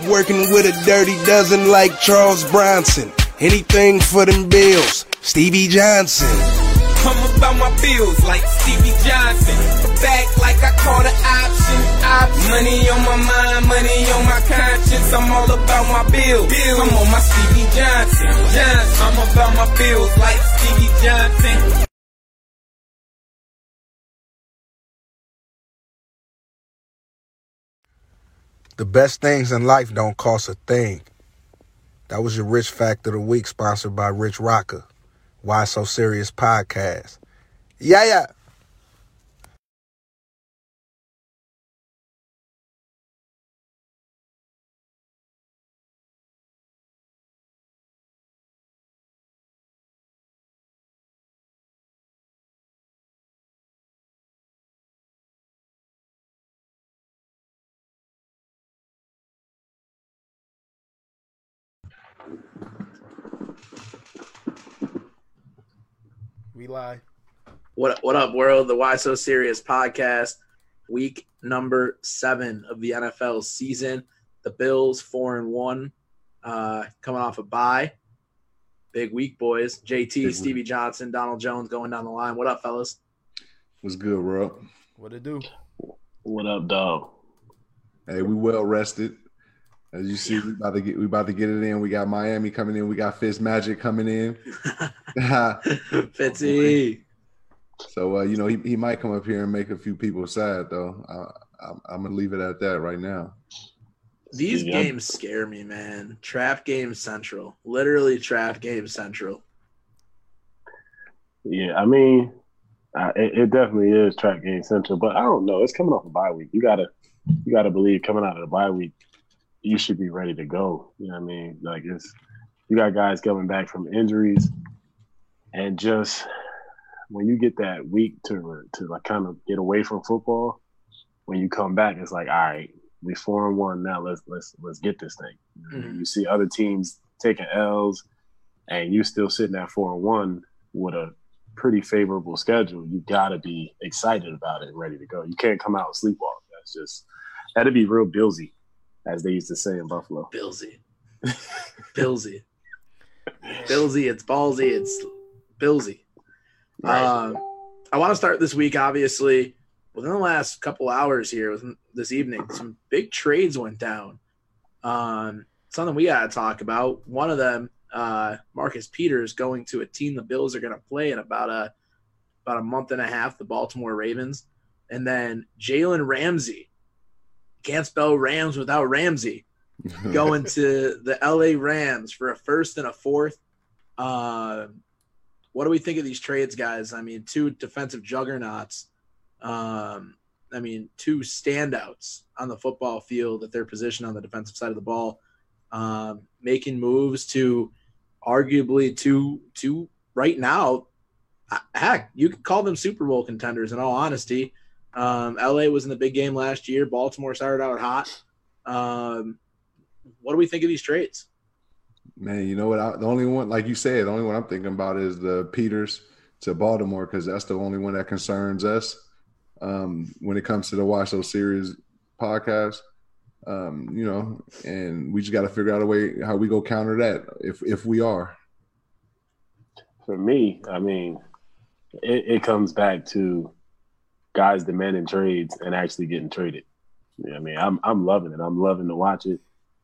I'm working with a dirty dozen like Charles Bronson. Anything for them bills. Stevie Johnson. I'm about my bills like Stevie Johnson. Back like I caught an option. option. Money on my mind, money on my conscience. I'm all about my bills. bills. I'm on my Stevie Johnson. Johnson. I'm about my bills like Stevie Johnson. The best things in life don't cost a thing. That was your Rich Fact of the Week, sponsored by Rich Rocker. Why So Serious podcast. Yeah, yeah. We lie. What what up, world? The Why So Serious podcast, week number seven of the NFL season. The Bills four and one, uh, coming off a bye. Big week, boys. JT, Big week. Stevie Johnson, Donald Jones going down the line. What up, fellas? What's good, bro? What it do? What up, dog? Hey, we well rested. As you see, we about to get we about to get it in. We got Miami coming in. We got Fitz Magic coming in. Fitzy. so uh, you know he, he might come up here and make a few people sad though. I, I'm, I'm gonna leave it at that right now. These Yeah. games scare me, man. Trap game central. Literally trap game central. Yeah, I mean, uh, it, it definitely is trap game central, but I don't know. It's coming off a bye week. You gotta, you gotta believe coming out of the bye week, you should be ready to go. You know what I mean? Like it's, you got guys coming back from injuries, and just when you get that week to to like kind of get away from football, when you come back, it's like, all right, we four and one now. Let's let's let's get this thing. You, know, mm-hmm. you see other teams taking L's, and you still sitting at four and one with a pretty favorable schedule. You got to be excited about it, and ready to go. You can't come out and sleepwalk. That's just that'd be real billsy, as they used to say in Buffalo. Billsy. Billsy. Billsy. It's ballsy. It's Billsy. Um, I want to start this week, obviously, within the last couple hours here, this evening, some big trades went down. Um, something we got to talk about. One of them, uh, Marcus Peters, going to a team the Bills are going to play in about a about a month and a half, the Baltimore Ravens, and then Jalen Ramsey. Can't spell Rams without Ramsey going to the LA Rams for a first and a fourth. Um, what do we think of these trades, guys? I mean, two defensive juggernauts. Um, I mean, two standouts on the football field at their position on the defensive side of the ball, um, making moves to arguably two two right now. uh, Heck, you could call them Super Bowl contenders. In all honesty, um, LA was in the big game last year. Baltimore started out hot. Um, what do we think of these trades? Man, you know what? I, the only one, like you said, the only one I'm thinking about is the Peters to Baltimore because that's the only one that concerns us um, when it comes to the Why So Serious podcast. Um, you know, and we just got to figure out a way how we go counter that if if we are. For me, I mean, it, it comes back to guys demanding trades and actually getting traded. You know what I mean, I'm I'm loving it. I'm loving to watch it.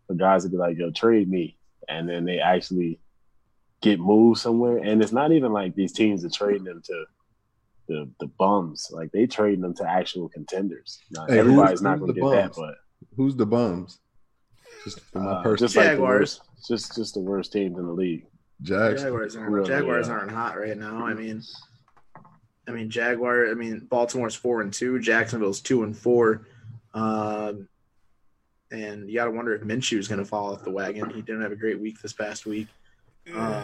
The guys would be like, "Yo, trade me," and then they actually get moved somewhere. And it's not even like these teams are trading them to the the bums. Like they trading them to actual contenders. Now, Hey, everybody's who's- not going to the get that, bums? but Who's the bums? Just for my uh, personal just like the Jaguars. worst, just just the worst teams in the league. Jags. Jaguars aren't Really, Jaguars yeah. aren't hot right now. I mean, I mean Jaguar. I mean Baltimore's four and two. Jacksonville's two and four. Um, and you got to wonder if Minshew's going to fall off the wagon. He didn't have a great week this past week. Um,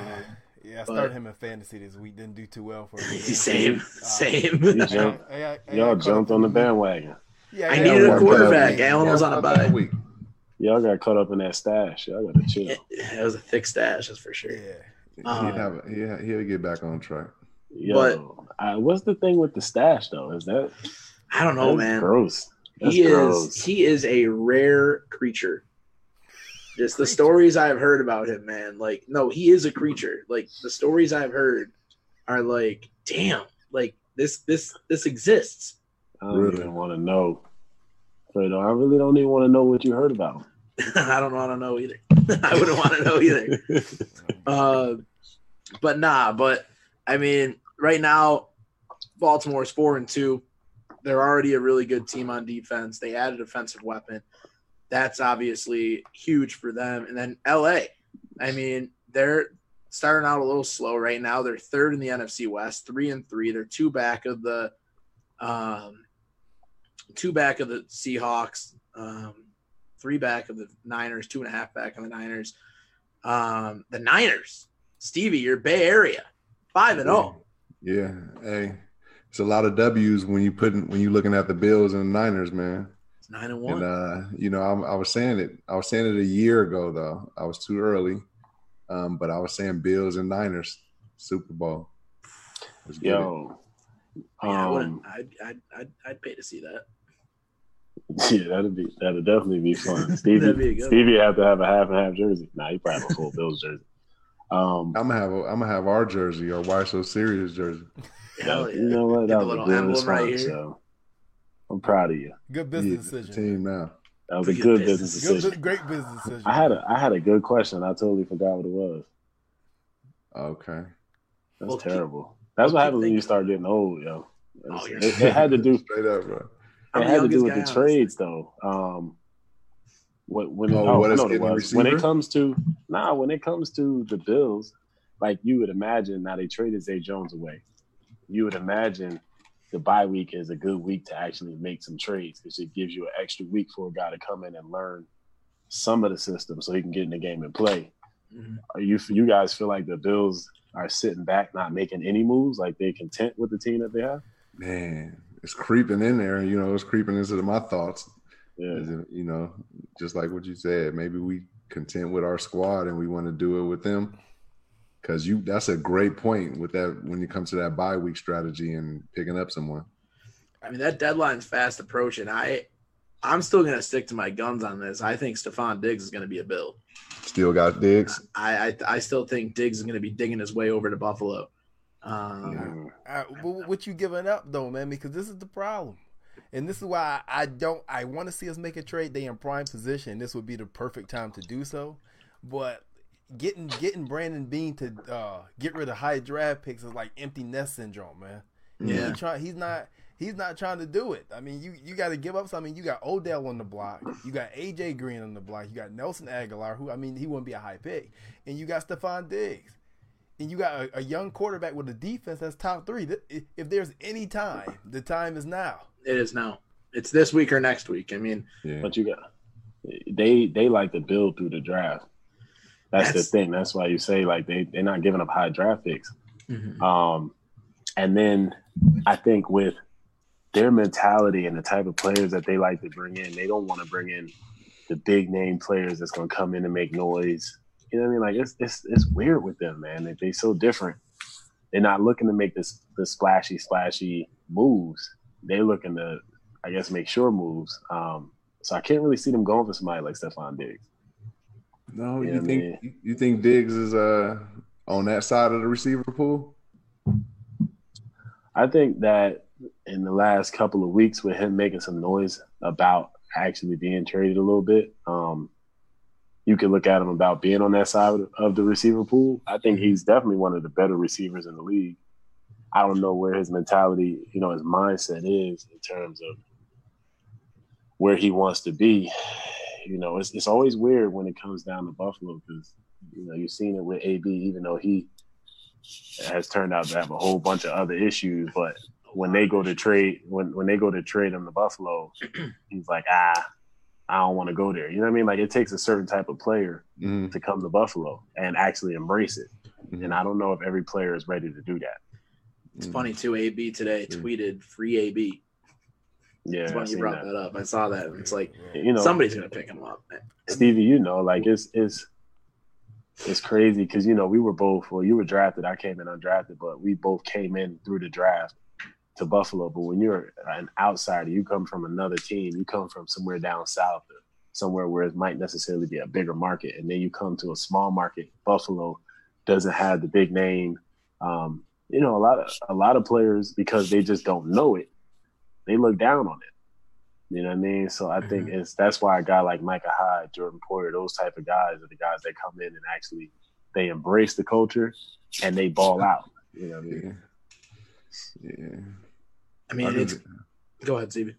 Yeah, I but- started him in fantasy this week. Didn't do too well for me. same, Uh, same. You jumped, I- I- I y'all jumped on the bandwagon. Yeah, I got needed a caught up. quarterback. Yeah. Allen was on a bye. week. Y'all got caught up in that stash. Y'all got to chill. It, it was a thick stash, that's for sure. Yeah. Uh, he'll, have, he'll, he'll get back on track. Yo, I, what's the thing with the stash though? Is that I don't know, that's man. Gross. That's he gross. is he is a rare creature. Just the stories I've heard about him, man. Like, no, he is a creature. Like the stories I've heard are like, damn, like this this this exists. I don't Really? even want to know. Fredo, I really don't even want to know what you heard about him. I don't want to know either. I wouldn't want to know either. Uh, but nah, but I mean, right now, Baltimore is four and two. They're already a really good team on defense. They added a defensive weapon. That's obviously huge for them. And then LA, I mean, they're starting out a little slow right now. They're third in the NFC West, three and three. They're two back of the, um, two back of the Seahawks, um, three back of the Niners, two and a half back of the Niners. Um, the Niners, Stevie, your Bay Area, five and oh. zero. Yeah, hey, it's a lot of W's when you putting when you looking at the Bills and the Niners, man. It's nine and one. And uh, you know, I, I was saying it. I was saying it a year ago, though. I was too early, um, but I was saying Bills and Niners Super Bowl. Let's get it. Yo, yeah, I wouldn't. um, I'd, I'd, I'd, I'd pay to see that. yeah, that'd be that'd definitely be fun. That'd Stevie, be a good Stevie have to have a half and half jersey. Nah, he probably have a full Bills jersey. Um, I'm gonna have a, I'm gonna have our jersey or Why So Serious jersey. Hell yeah. You know what? Get That the was a little good emblem right response. here. So I'm proud of you. Good business the decision. team now. That was a Good good business. business decision. bu- great business decision. I had a I had a good question. I totally forgot what it was. Okay. That's Well, keep- terrible. That's what happens when you start getting old, yo. Oh, it, it had to do straight up, bro. I'm it had to do with the trades though. Um what when Oh, oh, what I is know what it was. When it comes to nah, when it comes to the Bills, like you would imagine now they traded Zay Jones away. You would imagine the bye week is a good week to actually make some trades because it gives you an extra week for a guy to come in and learn some of the system so he can get in the game and play. Mhm. Are you you guys feel like the Bills are sitting back, not making any moves, like they're content with the team that they have? Man, it's creeping in there. You know, it's creeping into my thoughts. Yeah. Is it, you know, just like what you said, maybe we content with our squad and we want to do it with them. Cause you that's a great point with that when it comes to that bye week strategy and picking up someone. I mean, that deadline's fast approaching. I, I'm still gonna stick to my guns on this. I think Stefon Diggs is gonna be a Bill. Still got Diggs. I, I, I still think Diggs is gonna be digging his way over to Buffalo. Um, Mm. Uh, but what you giving up though, man? Because this is the problem, and this is why I, don't. I want to see us make a trade. They in prime position. This would be the perfect time to do so. But getting getting Brandon Beane to uh, get rid of high draft picks is like empty nest syndrome, man. Yeah. He try, he's not. He's not trying to do it. I mean, you you got to give up something. You got Odell on the block. You got AJ Green on the block. You got Nelson Agholor, who I mean, he wouldn't be a high pick, and you got Stefon Diggs and you got a, a young quarterback with a defense that's top three. If there's any time, the time is now. It is now. It's this week or next week. I mean, Yeah. But you got they they like to build through the draft. That's, That's- the thing. That's why you say like they they're not giving up high draft picks. mhm. Um, and then I think with their mentality and the type of players that they like to bring in, they don't want to bring in the big name players that's going to come in and make noise. You know what I mean? Like it's it's it's weird with them, man. They they so different. They're not looking to make this the splashy splashy moves. They're looking to, I guess, make sure moves. Um, so I can't really see them going for somebody like Stefon Diggs. No, you think man. you- you think Diggs is uh on that side of the receiver pool? I think that in the last couple of weeks, with him making some noise about actually being traded a little bit, um, you could look at him about being on that side of the receiver pool. I think he's definitely one of the better receivers in the league. I don't know where his mentality, you know, his mindset is in terms of where he wants to be. You know, it's it's always weird when it comes down to Buffalo because you know you've seen it with AB, even though he has turned out to have a whole bunch of other issues. But when they go to trade, when when they go to trade him to Buffalo, he's like, ah, I don't want to go there. You know what I mean? Like it takes a certain type of player Mhm. to come to Buffalo and actually embrace it. Mhm. And I don't know if every player is ready to do that. It's Mhm. funny too. AB today Mm. tweeted free AB. Yeah, I funny you brought that. that up. I saw that. and It's like You know, somebody's gonna pick him up. Stevie, you know, like it's it's it's crazy because you know we were both. Well, you were drafted. I came in undrafted, but we both came in through the draft, to Buffalo, but when you're an outsider, you come from another team, you come from somewhere down south, somewhere where it might necessarily be a bigger market, and then you come to a small market. Buffalo doesn't have the big name. Um, you know, a lot of a lot of players because they just don't know it, they look down on it. You know what I mean? So I think Mm-hmm. it's that's why a guy like Micah Hyde, Jordan Poyer, those type of guys are the guys that come in and actually they embrace the culture and they ball out. You know what I mean? Yeah. Yeah. I mean, I it's, can- go ahead, Stevie.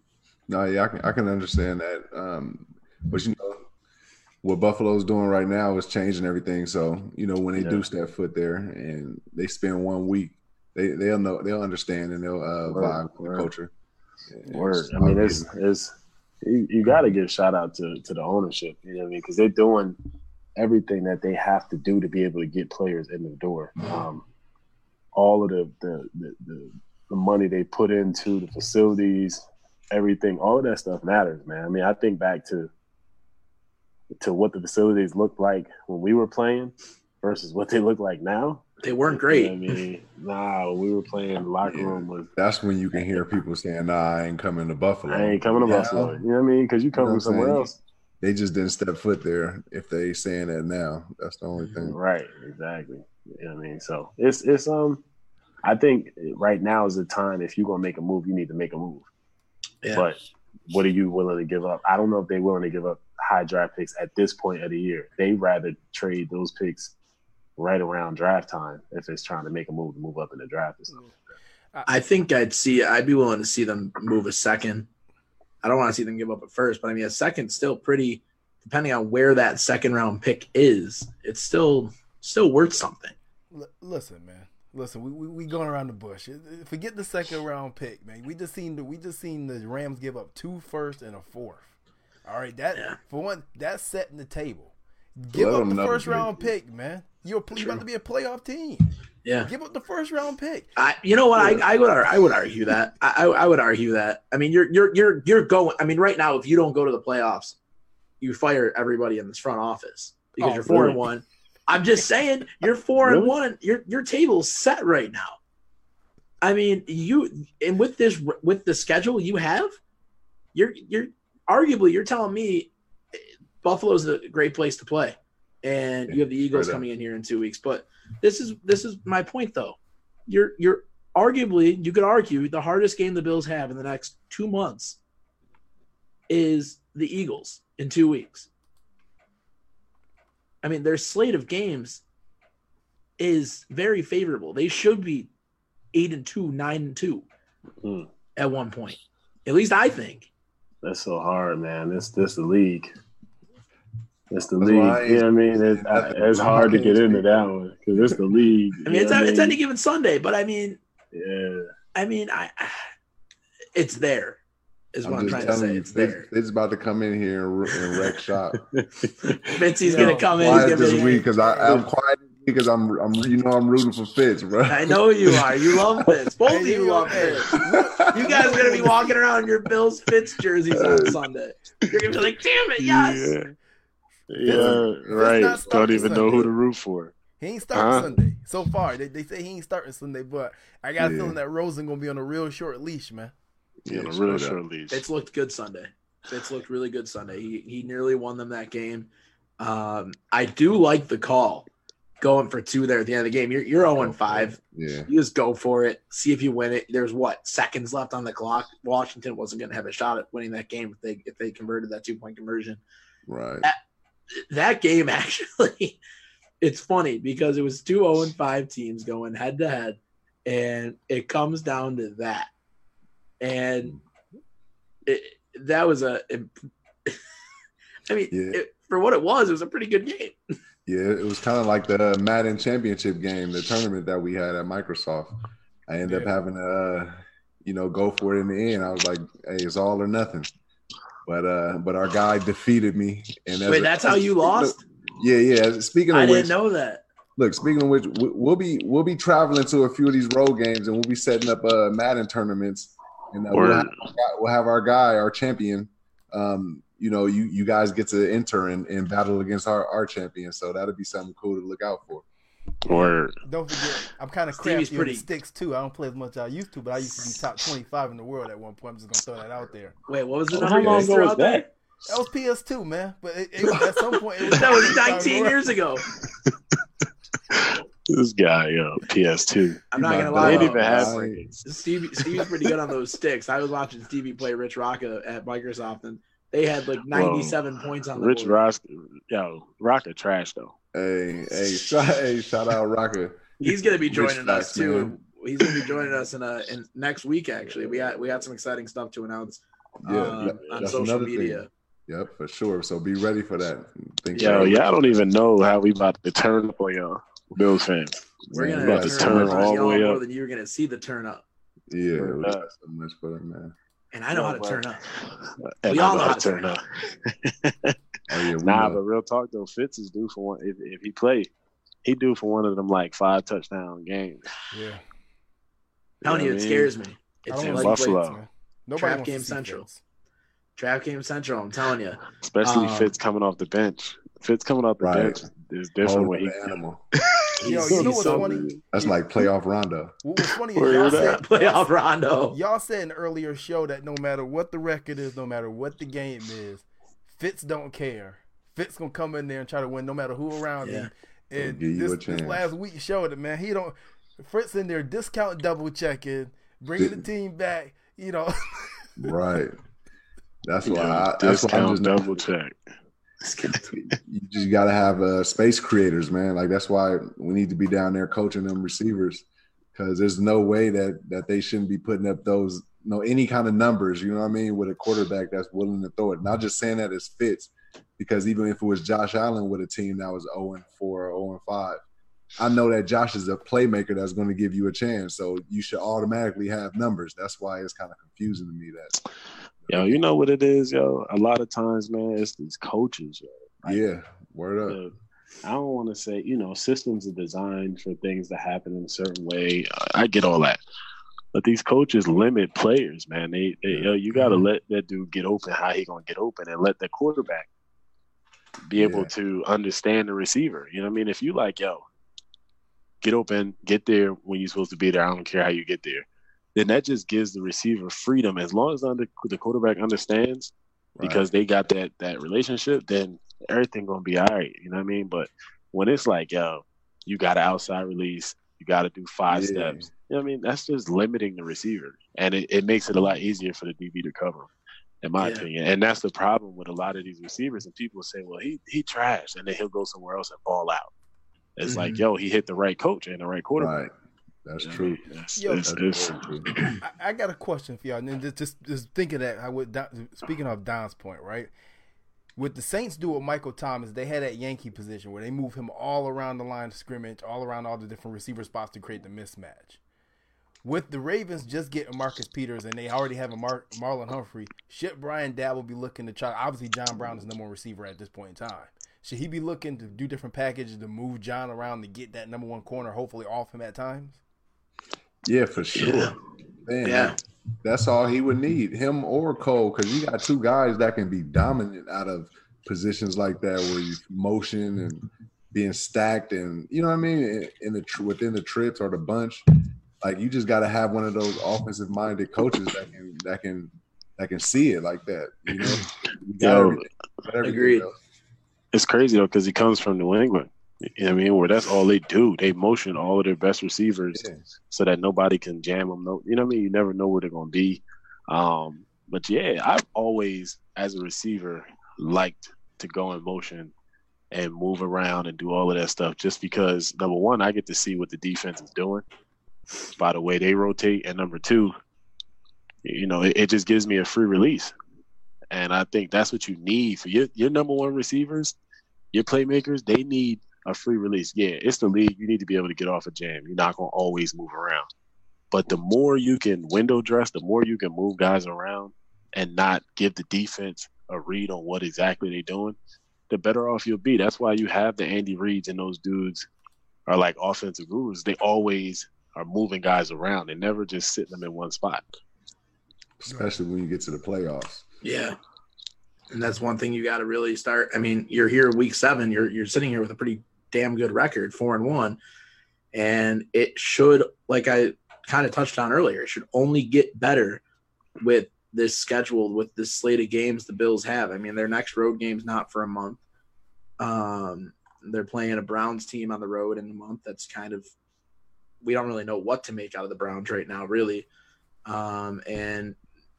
No, yeah, I can I can understand that. Um, but you know, what Buffalo's doing right now is changing everything. So you know, when they do step foot there and they spend one week, they they'll know they'll understand and they'll uh, Word, vibe with the culture. Yeah, Word. it's I mean, it's it's you, you got to give shout out to to the ownership. You know what I mean? Because they're doing everything that they have to do to be able to get players in the door. Um, all of the the, the the the money they put into the facilities, everything, all of that stuff matters, man. I mean, I think back to to what the facilities looked like when we were playing versus what they look like now. They weren't You great. know I mean, nah, when we were playing, the locker Yeah. room was That's when you can hear people saying, "Nah, I ain't coming to Buffalo." I ain't coming to Yeah. Buffalo. You know what I mean? Because you come You know from somewhere saying? else. They just didn't step foot there. If they saying that now, that's the only thing. Right, exactly. You know what I mean? So it's it's um I think right now is the time if you're gonna make a move, you need to make a move. Yeah. But what are you willing to give up? I don't know if they're willing to give up high draft picks at this point of the year. They rather trade those picks right around draft time if it's trying to make a move to move up in the draft or something. Mm-hmm. I think I'd see. I'd be willing to see them move a second. I don't want to see them give up a first, but I mean a second still pretty. Depending on where that second round pick is, it's still still worth something. L- listen, man. Listen, we, we we going around the bush. Forget the second round pick, man. We just seen the we just seen the Rams give up two first and a fourth. All right, that Yeah. for one, that's setting the table. Give Let up them the first round pick, man. You're, pl- you about to be a playoff team. Yeah, Give up the first round pick. I. You know what? I, I would. I would argue that. I, I I would argue that. I mean, you're you're you're you're going. I mean, right now, if you don't go to the playoffs, you fire everybody in this front office because Oh, you're four really? and one. I'm just saying, you're four and one. Your your table's set right now. I mean, you and with this with the schedule you have, you're you're arguably you're telling me Buffalo's a great place to play, and you have the Eagles straight up. coming in here in two weeks. But this is this is my point though. You're you're arguably you could argue the hardest game the Bills have in the next two months is the Eagles in two weeks. I mean, their slate of games is very favorable. They should be eight and two, nine and two Hmm. at one point. At least I think. That's so hard, man. This this the league. It's the league. why I You know what I mean? It's, saying it's hard to get into that one because it's the league. I mean, it's, know what it's any given Sunday, but I mean, Yeah. I mean, I, it's there. Is what I'm, I'm trying to say. you, It's they, there. they's about to come in here and, and wreck shop. Vincey's Yo, gonna come in. Quiet He's this gonna be, week because I'm quiet because I'm, I'm, you know, I'm rooting for Fitz, bro. I know you are. You love this. Both of you you love are- this. You guys are gonna be walking around in your Bills Fitz jerseys on Sunday. You're gonna be like, "Damn it, yes!" Yeah, Fitz right. Don't starting even know who to root for. He ain't starting Huh? Sunday so far. They, they say he ain't starting Sunday, but I got a Yeah. feeling that Rosen gonna be on a real short leash, man. Yeah, Yeah, a straight real up. short leash. Fitz looked good Sunday. It's looked really good Sunday. He he nearly won them that game. Um, I do like the call going for two there at the end of the game. You're you're 0 5. Yeah, You just go for it. See if you win it. There's what seconds left on the clock. Washington wasn't going to have a shot at winning that game if they if they converted that two point conversion. right. That game actually, it's funny because it was two 0 and 5 teams going head to head, and it comes down to that, and it, that was a. I mean, Yeah. it, for what it was, it was a pretty good game. Yeah, it was kind of like the Madden Championship game, the tournament that we had at Microsoft. I ended up having to, uh, you know, go for it in the end. I was like, "Hey, it's all or nothing." But uh, but our guy defeated me. And Wait, a- that's how you lost? Yeah, yeah. Speaking of I which, didn't know that. look, speaking of which, we- we'll be we'll be traveling to a few of these road games, and we'll be setting up uh, Madden tournaments, and uh, we'll, Word. have, we'll have our guy, our champion. Um, you know, you you guys get to enter and, and battle against our our champion, so that'll be something cool to look out for. Word. Don't forget, I'm kind of Stevie's crafty pretty- on the sticks too. I don't play as much as I used to, but I used to be top 25 in the world at one point. I'm just gonna throw that out there. Wait, what was the How number? long ago was that? That was PS2, man. But it, it, at some point, it was That was 19 years ago. This guy, yo, PS2. I'm not gonna They lie. They didn't didn't even have Right. rankings. Stevie Stevie's pretty good on those sticks. I was watching Stevie play Rich Rocker at Microsoft, and they had like 97 points on the Rich board. Rock, yo, Rocker trash though. Hey, hey, shout, hey, shout out Rocker. He's gonna be Rich joining us facts, too. man. He's gonna be joining us in a in next week. Actually, we got we got some exciting stuff to announce Yeah, that- on social media. thing. Yep, for sure. So be ready for that. Think Yo, y'all don't even know how we about to turn up on y'all, Bills fans. We're gonna about got to turn so turn up much- all the y'all way more up. than you're gonna see the turn up. Yeah, we Uh, got so much for that, man. And I know No, how to but- turn up. And we all know how to turn up. Oh yeah, Nah, know. but real talk though, Fitz is due for one. If, if he play, he due for one of them like five touchdown games. Yeah. telling know you, what it I scares me. It's in like to Buffalo. Fitz. Nobody Trap Game Central. Fitz. Trap Game Central. I'm telling you. Especially Um, Fitz coming off the bench. Fitz coming off the Right. bench is different Whole when he animal. Yo, you know what's so funny? good. That's like playoff Rondo. What was funny is Word y'all said, Playoff Rondo. y'all said in an earlier show that no matter what the record is, no matter what the game is, Fitz don't care. Fitz gonna come in there and try to win no matter who around Yeah. him. And He'll you this, a this last week showed it, man. He don't Fitz in there discount double checking, bringing the team back. You know, Right. That's why. Yeah, I, that's why I'm discount just double check. You just got to have uh, space creators, man. Like that's why we need to be down there coaching them receivers, because there's no way that that they shouldn't be putting up those no any kind of numbers. You know what I mean? With a quarterback that's willing to throw it. Not just saying that as fits, because even if it was Josh Allen with a team that was 0 and 4 or 0 and 5, I know that Josh is a playmaker that's going to give you a chance. So you should automatically have numbers. That's why it's kind of confusing to me that. Yo, you know what it is, yo. A lot of times, man, it's these coaches, yo. Like, Yeah, word up. the- I don't want to say, you know, systems are designed for things to happen in a certain way. I I get all that, but these coaches limit players, man. They, they yo, you got to mm-hmm. let that dude get open. How he gonna get open, and let the quarterback be able Yeah. to understand the receiver. You know what I mean? If you like, yo, get open, get there when you're supposed to be there. I don't care how you get there. Then that just gives the receiver freedom as long as the, under, the quarterback understands Right. because they got that that relationship, then everything gonna be all right. You know what I mean? But when it's like, yo, you got an outside release, you got to do five Yeah. steps. You know I mean? That's just limiting the receiver, and it, it makes it a lot easier for the DB to cover, in my Yeah. opinion. And that's the problem with a lot of these receivers. And people say, well, he he trash, and then he'll go somewhere else and ball out. It's like, Mhm. yo, he hit the right coach and the right quarterback. Right. That's You know what I true. mean? It's- Yo. it's- That's it's- true. I, I got a question for y'all. And just, just just thinking that I would speaking of Don's point, right? With the Saints do with Michael Thomas, they had that Yankee position where they move him all around the line of scrimmage, all around all the different receiver spots to create the mismatch. With the Ravens just getting Marcus Peters and they already have a Mar- Marlon Humphrey, should Brian Daboll be looking to try? Obviously, John Brown is the number one receiver at this point in time. Should he be looking to do different packages to move John around to get that number one corner, hopefully off him at times? Yeah, for sure. Yeah. Man, Yeah. That's all he would need, him or Cole, because you got two guys that can be dominant out of positions like that where you motion and being stacked, and you know what I mean, in, the within the trips or the bunch. Like you just got to have one of those offensive minded coaches that can that can that can see it like that. You know, you got Yo, everything, got everything agreed. it's crazy though because he comes from New England. You know what I mean? Where that's all they do. They motion all of their best receivers Yeah. so that nobody can jam them. No, you know what I mean? You never know where they're going to be. Um, but yeah, I've always, as a receiver, liked to go in motion and move around and do all of that stuff just because number one, I get to see what the defense is doing by the way they rotate, and number two, you know, it, it just gives me a free release. And I think that's what you need for your your number one receivers, your playmakers. They need a free release. Yeah, it's the league. You need to be able to get off a jam. You're not gonna always move around. But the more you can window dress, the more you can move guys around and not give the defense a read on what exactly they're doing, the better off you'll be. That's why you have the Andy Reeds and those dudes are like offensive gurus. They always are moving guys around. They're never just sitting them in one spot. especially when you get to the playoffs. Yeah. And that's one thing you got to really start. I mean, you're here week seven. You're you're sitting here with a pretty damn good record, four and one. and it should, like I kind of touched on earlier, it should only get better with this schedule, with this slate of games the Bills have. I mean, their next road game's not for a month. Um, they're playing a Browns team on the road in a month. That's kind of we don't really know what to make out of the Browns right now, really. Um, and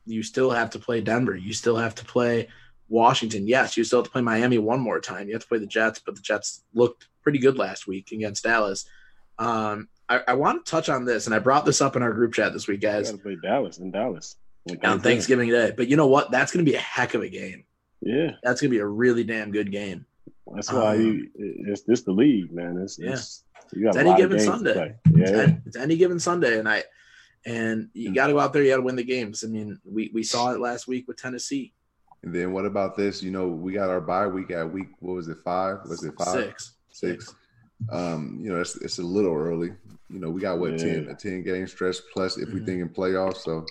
you still have to play Denver. You still have to play Washington. Yes, you still have to play Miami one more time. You have to play the Jets, but the Jets looked pretty good last week against Dallas. Um, I, I want to touch on this, and I brought this up in our group chat this week, guys, play Dallas in Dallas. Like, on Thanksgiving Day. But you know what? That's going to be a heck of a game. Yeah, That's going to be a really damn good game. that's why Um, you, it's this the league, man. It's, Yeah. it's It's any given Sunday. play. It's, Yeah, any, it's any given Sunday, and I and you got to go out there. You got to win the games. I mean, we we saw it last week with Tennessee. And then what about this? You know, we got our bye week at week. What was it? Five? Was it five? Six. Six. Um, you know, it's it's a little early. You know, we got what ten a ten game stretch plus if we Mhm. think in playoffs. So,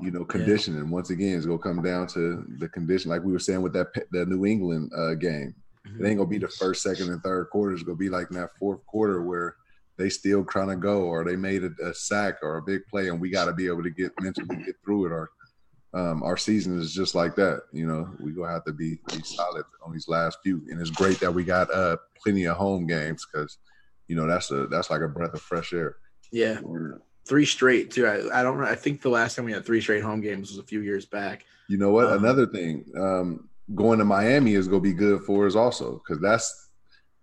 you know, conditioning once again is gonna come down to the condition. Like we were saying with that Pe- the New England uh, game, it ain't gonna be the first, second, and third quarters. It's gonna be like in that fourth quarter where they still trying to go, or they made a, a sack or a big play, and we got to be able to get mentally get through it. Or um, our season is just like that. You know, we gonna have to be, be solid on these last few, and it's great that we got uh, plenty of home games because you know that's a that's like a breath of fresh air. Yeah, three straight too. I, I don't. I think the last time we had three straight home games was a few years back. You know what? Um, Another thing, um, going to Miami is gonna be good for us also because that's,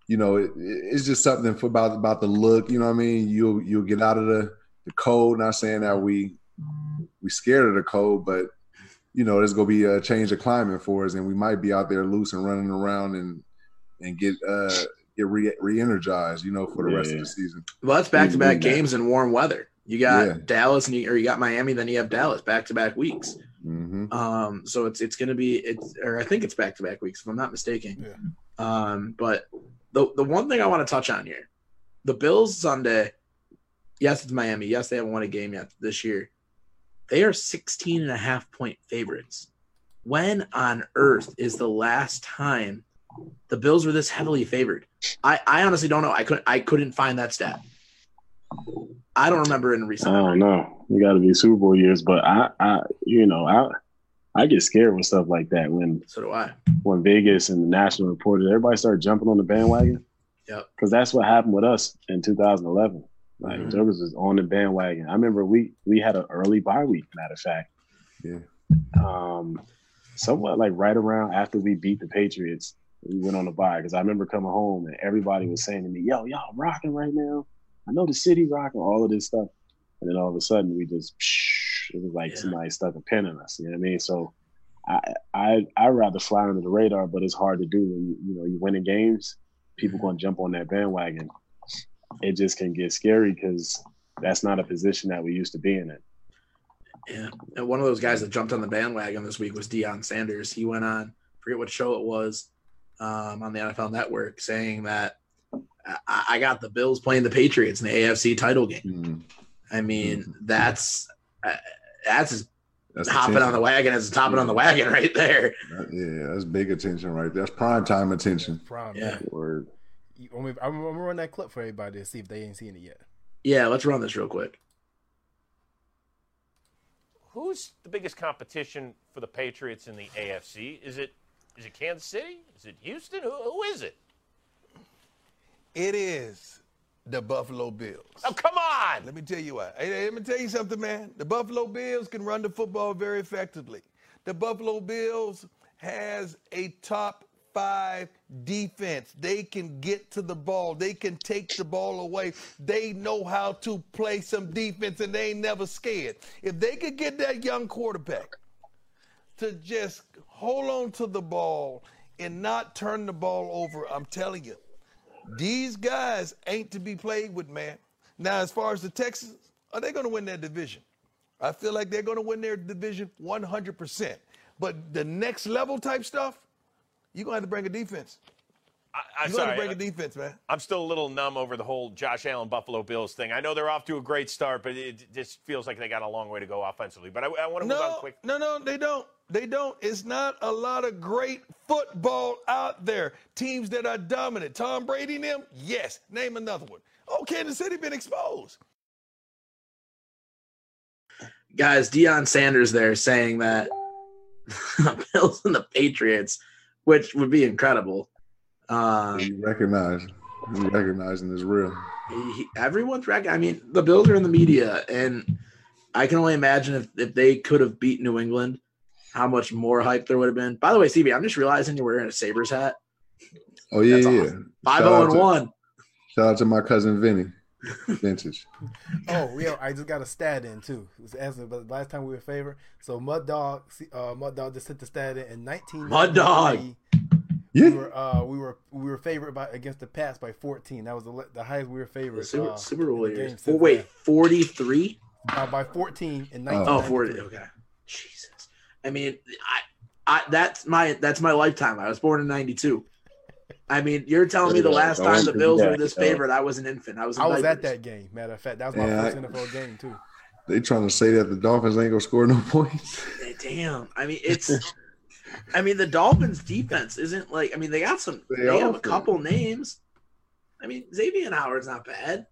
you know, it, it's just something for about about the look. You know what I mean? You'll you'll get out of the the cold. Not saying that we we scared of the cold, but you know, there's gonna be a change of climate for us, and we might be out there loose and running around and and get uh get re re-energized. You know, for the rest of the season. Well, that's back to back Mhm. games in warm weather. You got Yeah. Dallas and you, or you got Miami, then you have Dallas back to back weeks. hmm Um, so it's it's going to be it's or I think it's back to back weeks if I'm not mistaken. Um, but the the one thing I want to touch on here, the Bills Sunday. Yes, it's Miami. Yes, they haven't won a game yet this year. They are 16 and a half point favorites. When on earth is the last time the Bills were this heavily favored? I, I honestly don't know. I couldn't I couldn't find that stat. I don't remember in recent. I don't know. You got to be Super Bowl years, but I, I, you know, I, I get scared with stuff like that when So do I. when Vegas and the national reporters, everybody started jumping on the bandwagon. Yep. Because that's what happened with us in 2011. Like Mhm. Jokers was on the bandwagon. I remember we we had an early bye week. Matter of fact, Yeah. um, somewhat like right around after we beat the Patriots, we went on the bye. Because I remember coming home and everybody was saying to me, "Yo, y'all rocking right now. I know the city rocking all of this stuff." And then all of a sudden, we just psh, it was like Yeah. somebody stuck a pin in us. You know what I mean? So. I I I rather fly under the radar, but it's hard to do when you, you know you're winning games. People Mm-hmm. going to jump on that bandwagon. It just can get scary because that's not a position that we used to be in. Yeah. And one of those guys that jumped on the bandwagon this week was Deion Sanders. He went on, forget what show it was, um, on the NFL network saying that I, I got the Bills playing the Patriots in the AFC title game. Mhm. I mean, that's uh, that's as That's hopping attention. on the wagon as hopping on the wagon right there. Yeah, that's big attention right there. That's prime time attention. Prime. Yeah. Or You- I'm gonna, I'm gonna run that clip for everybody to see if they ain't seen it yet. Yeah, let's run this real quick. Who's the biggest competition for the Patriots in the AFC? Is it is it Kansas City? Is it Houston? Who, who is it? It is the Buffalo Bills. Oh, come on! Let me tell you what. Hey, hey, let me tell you something, man. The Buffalo Bills can run the football very effectively. The Buffalo Bills has a top five defense. They can get to the ball. They can take the ball away. They know how to play some defense, and they ain't never scared. If they could get that young quarterback to just hold on to the ball and not turn the ball over, I'm telling you, these guys ain't to be played with, man. Now, as far as the Texans, are they going to win their division? I feel like they're going to win their division 100%. But the next level type stuff, you're going to have to bring a defense. I, I'm You're going to sorry. bring a defense, man. I'm still a little numb over the whole Josh Allen Buffalo Bills thing. I know they're off to a great start, but it just feels like they got a long way to go offensively. But I, I want to move on quick. no, no, they don't. They don't. It's not a lot of great football out there. Teams that are dominant. Tom Brady and them? Yes. Name another one. Oh, Kansas City been exposed. Guys, Deion Sanders there saying that the Bills and the Patriots, which would be incredible. Um, You recognize, recognizing is real. he, everyone's rec- I mean, the Bills are in the media, and I can only imagine if, if they could have beat New England, how much more hype there would have been. By the way, CB, I'm just realizing you're wearing a Sabres hat. Oh yeah, That's yeah. Five zero and one. Shout out to my cousin Vinny, vintage. Oh, yeah, I just got a stat in too. It was asking, but last time we were favored. So Mud Dog, uh, Mud Dog just hit the stat in in 19. Mud Dog. Yeah. We were uh, we were we were favored by against the Pats by 14. That was the, the highest we were favored. Super, uh, Super Bowl years. game Oh, wait, 43? uh, by 14 in Oh. 19. Oh, 40. Okay. Jesus. I mean, I, I that's my that's my lifetime. I was born in 92. I mean, you're telling me the last time the Bills were this favorite, I was an infant. I was I was at that game. Matter of fact, that was my Yeah, first I- NFL game too. They trying to say that the Dolphins ain't gonna score no points. Damn. I mean, it's. I mean, the Dolphins' defense isn't like. I mean, they got some. They They, have a couple names. I mean, Xavier Howard's not bad.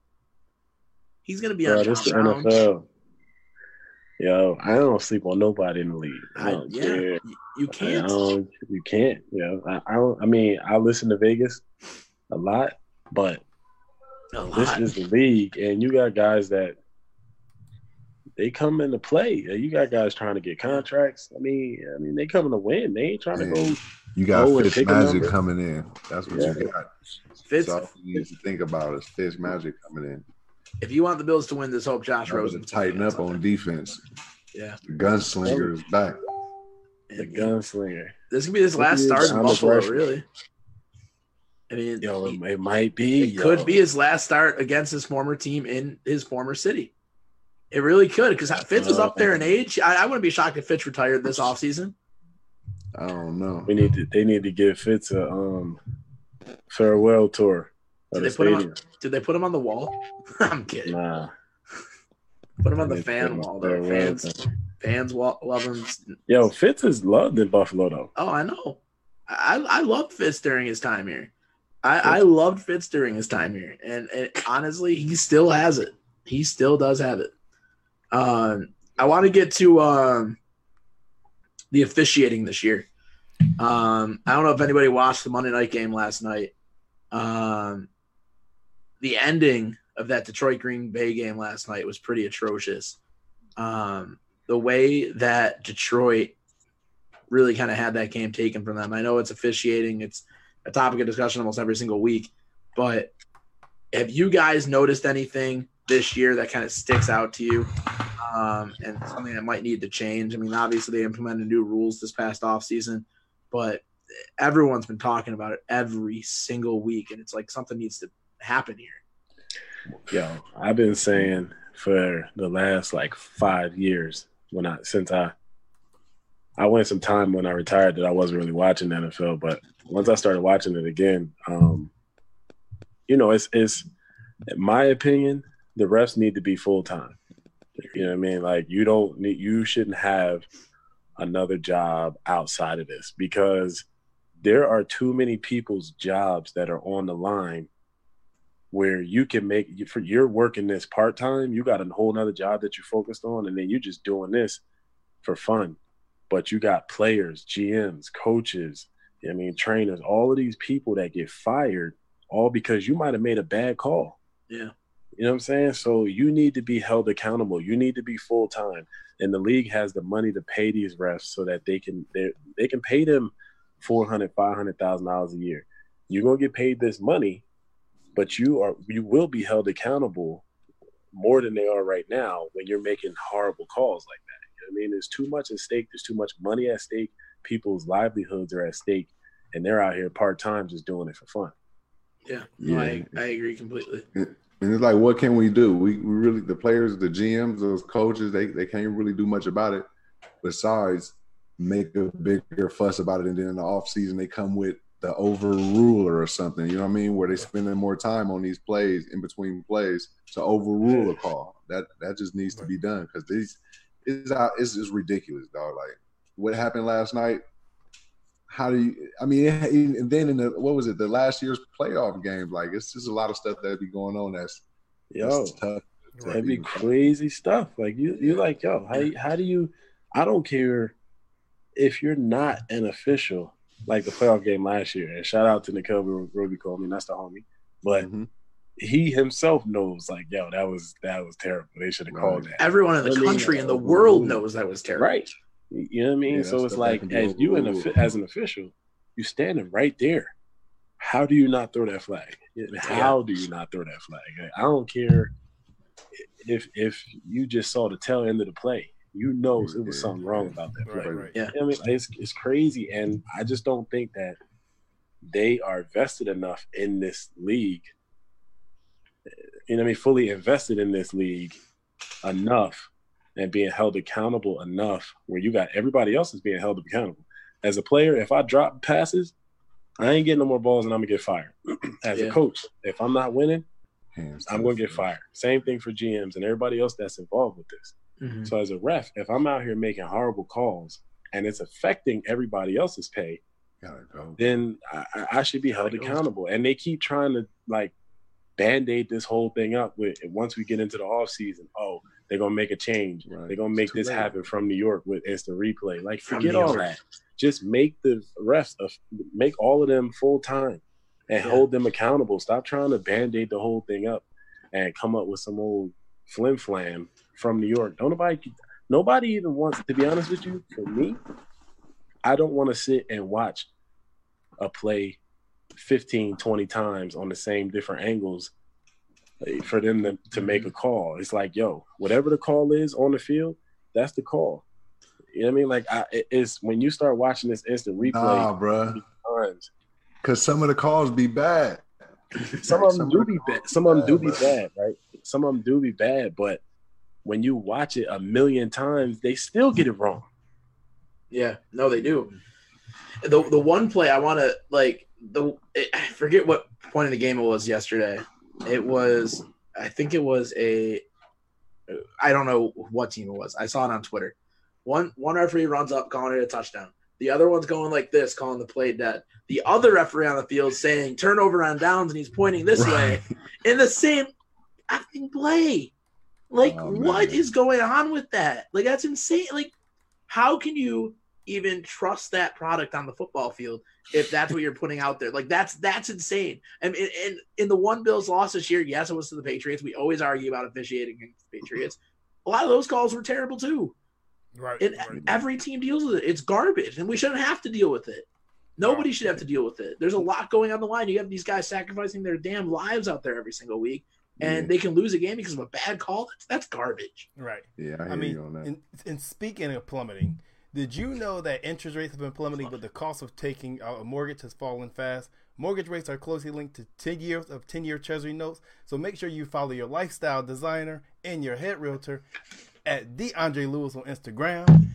He's gonna be Bro, on this Josh the NFL. Yo, I don't sleep on nobody in the league. I I, don't yeah, care. you- you can't. don't, you can't. You know, I, I don't. I mean, I listen to Vegas a lot, but A this is the league, and you got guys that they come into play. You got guys trying to get contracts. I mean, I mean, they coming to win. They ain't trying to go. You got and Fitz pick Magic coming in. That's what Yeah. you got. Fitz, That's all you need to think about is Fitz Magic coming in. If you want the Bills to win this, hope Josh Try Rosen tighten up on defense. Yeah, The gunslinger is back. The gunslinger. this could be his last start in Buffalo. Really. I mean, Yo, it, it might be. it could be his last start against his former team in his former city. It really could because Fitz is up there in age. I, I wouldn't be shocked if Fitz retired this offseason. I don't know. We need to. They need to give Fitz a um farewell tour of Did the they put him on, Did they put him on the wall? I'm kidding. Nah, Put him on the need to put fan wall. Though. Fans, fans love him. Yo, Fitz is loved in Buffalo though. Oh, I know. I I loved Fitz during his time here. I, I loved Fitz during his time here, and, and honestly, he still has it. He still does have it. Um, I want to get to um, the officiating this year. Um, I don't know if anybody watched the Monday night game last night. Um, the ending of that Detroit Green Bay game last night was pretty atrocious. Um, the way that Detroit really kind of had that game taken from them. I know it's officiating, it's a topic of discussion almost every single week, but have you guys noticed anything this year that kind of sticks out to you um, and something that might need to change? I mean, obviously they implemented new rules this past offseason, but everyone's been talking about it every single week, and it's like something needs to happen here. Yo, I've been saying for the last like five years when I since I I went some time when I retired that I wasn't really watching NFL, but once I started watching it again, um, you know, it's it's in my opinion, the refs need to be full time. You know what I mean? Like you don't need you shouldn't have another job outside of this because there are too many people's jobs that are on the line where you can make for you're working this part time, you got a whole nother job that you're focused on, and then you're just doing this for fun. But you got players, GMs, coaches, I mean, trainers, all of these people that get fired all because you might have made a bad call. Yeah. You know what I'm saying? So you need to be held accountable. You need to be full time, and the league has the money to pay these refs so that they can they they can pay them four hundred, five hundred thousand dollars a year. You're gonna get paid this money, but you are you will be held accountable more than they are right now when you're making horrible calls like that. You know what I mean, there's too much at stake. There's too much money at stake. People's livelihoods are at stake, and they're out here part time just doing it for fun. Yeah, no, Yeah. I, I agree completely. And it's like, what can we do? We, we really, the players, the GMs, those coaches, they, they can't really do much about it besides make a bigger fuss about it. And then in the off season, they come with the overruler or something. You know what I mean? Where they spending more time on these plays in between plays to overrule a call. That that just needs to be done because these is out. It's just ridiculous, dog. Like what happened last night. How do you? I mean, and then in the what was it? The last year's playoff game. Like it's just a lot of stuff that be going on. That's Yo, that's tough. that'd be crazy stuff. Like you, you like yo. How how do you? I don't care if you're not an official like the playoff game last year. And shout out to Nickell Robey called me. That's the homie. But Mhm. he himself knows like yo, that was that was terrible. They should have called that. Everyone in the I mean, country and the uh, world knows that was terrible. Right. You know what I mean? Yeah, so it's like as you an overruled. as an official, you standing right there. How do you not throw that flag? How do you not throw that flag? I don't care if if you just saw the tail end of the play. You know it was something wrong about that play. Right, right. Yeah. You know what I mean, it's it's crazy, and I just don't think that they are vested enough in this league. You know what I mean? Fully invested in this league enough and being held accountable enough where you got everybody else is being held accountable. As a player, if I drop passes, I ain't getting no more balls and I'm gonna get fired. As Yeah. a coach, if I'm not winning, Hands I'm gonna get fired. Same thing for GMs and everybody else that's involved with this. Mhm. So as a ref, if I'm out here making horrible calls and it's affecting everybody else's pay, go. then I, I- I should be held accountable. And they keep trying to like band-aid this whole thing up with once we get into the off season, oh, they're gonna make a change. Right. They're gonna make this late. happen from New York with instant replay. Like forget all that. Just make the refs of make all of them full time and Yeah. hold them accountable. Stop trying to band-aid the whole thing up and come up with some old flim flam from New York. Don't nobody nobody even wants to be honest with you, for me, I don't want to sit and watch a play 15, 20 times on the same different angles uh, for them to, to make a call. It's like, yo, whatever the call is on the field, that's the call. You know what I mean? Like, I, it's when you start watching this instant replay Nah, bruh. times, Because some of the calls be bad. some of them do be bad. Some of them do be bad, right? Some of them do be bad, but when you watch it a million times, they still get it wrong. Yeah, no, they do. The the one play I want to like the it, I forget what point in the game it was yesterday. It was I think it was a I don't know what team it was. I saw it on Twitter. One one referee runs up calling it a touchdown. The other one's going like this, calling the play dead. The other referee on the field saying turnover on downs, and he's pointing this way in the same acting play. Like, Oh, what is going on with that? Like, that's insane. Like, how can you even trust that product on the football field if that's what you're putting out there? Like, that's that's insane. And in, in, in the one Bills loss this year, yes, it was to the Patriots. We always argue about officiating against the Patriots. A lot of those calls were terrible too. Right. And right. every team deals with it. It's garbage, and we shouldn't have to deal with it. Nobody should have to deal with it. There's a lot going on the line. You have these guys sacrificing their damn lives out there every single week, and Yeah. they can lose a game because of a bad call. That's, that's garbage. Right. Yeah, I hear I mean, you on that. and, and speaking of plummeting, did you know that interest rates have been plummeting, but the cost of taking out a mortgage has fallen fast? Mortgage rates are closely linked to 10 years of 10 year treasury notes. So make sure you follow your lifestyle designer and your head realtor at DeAndre Lewis on Instagram.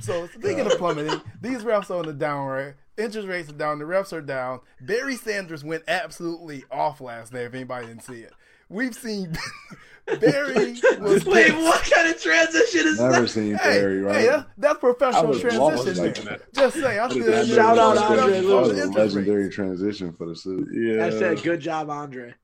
So speaking of plummeting, these refs are on the downward. Interest rates are down. The refs are down. Barry Sanders went absolutely off last night. If anybody didn't see it, we've seen Barry was Wait, pissed. what kind of transition is Never that? Never seen Hey, Barry, right? hey, that's, that's professional I was lost transition. like that. Just say, I'm That is still Shout out a Andre legendary- Lewis. that was a legendary transition for the suit. Yeah. I said, good job, Andre.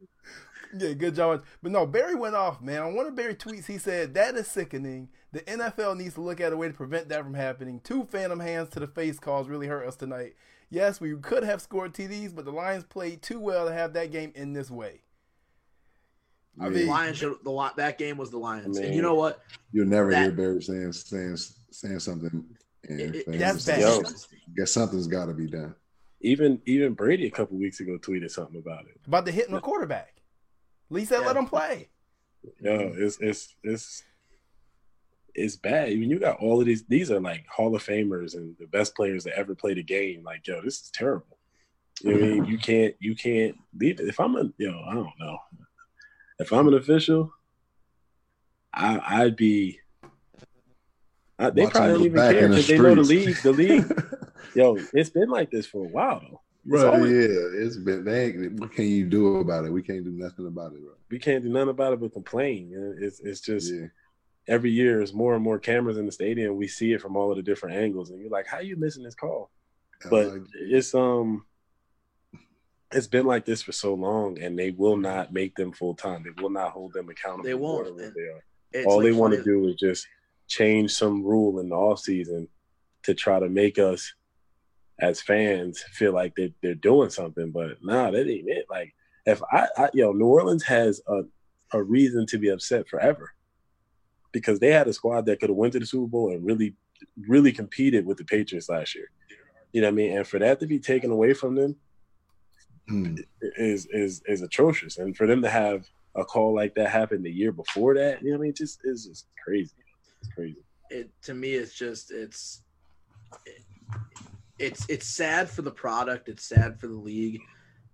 Yeah, good job. But no, Barry went off, man. On one of Barry's tweets, he said, That is sickening. The NFL needs to look at a way to prevent that from happening. Two phantom hands to the face calls really hurt us tonight. Yes, we could have scored TDs, but the Lions played too well to have that game in this way. I The mean, Lions should the Li- that game was the Lions, I and you know what? You'll never That- hear Barry saying saying saying something. And It- it- that's just- bad. Yo. Guess something's got to be done. Even even Brady a couple weeks ago tweeted something about it. About the hitting the quarterback. Lee said, Yeah. Let him play. Yo, it's it's it's it's bad. I mean, you got all of these. These are like Hall of Famers and the best players that ever played a game. Like, yo, this is terrible. You know I mean? You can't you can't leave it. If I'm a yo, I don't know. If I'm an official, I I'd be. I, they Watching probably don't even care in the because they know the league. The league, yo, it's been like this for a while though. It's Bro, always- yeah, it's been. They ain't, what can you do about it? We can't do nothing about it, bro. we can't do nothing about it but complain. It's it's just Yeah, every year is more and more cameras in the stadium. We see it from all of the different angles, and you're like, "How you missing this call?" But like- it's um, it's been like this for so long, and they will not make them full time. They will not hold them accountable. They won't, they are. All like they want to do is just change some rule in the off season to try to make us as fans feel like they they're doing something. But nah, that ain't it. Like if I, I yo, New Orleans has a a reason to be upset forever because they had a squad that could have went to the Super Bowl and really really competed with the Patriots last year. You know what I mean? And for that to be taken away from them Hmm. is is is atrocious. And for them to have a call like that happen the year before that, you know what I mean? Just is just crazy. It's crazy. it to me it's just it's it's it's sad for the product it's sad for the league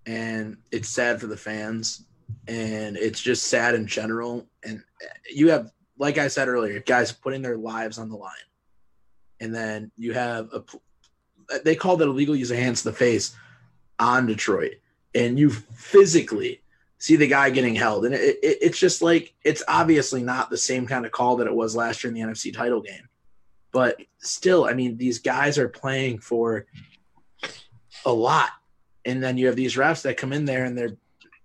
and it's sad for the fans and it's just sad in general and uh, you have like i said earlier guys putting their lives on the line and then you have a they called it illegal use of hands to the face on detroit and you physically see the guy getting held and it, it, it's just like it's obviously not the same kind of call that it was last year in the nfc title game but still i mean these guys are playing for a lot. And then you have these refs that come in there and they're